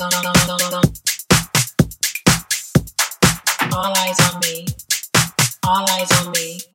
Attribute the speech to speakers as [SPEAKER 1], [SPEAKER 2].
[SPEAKER 1] All eyes on me. All eyes on me.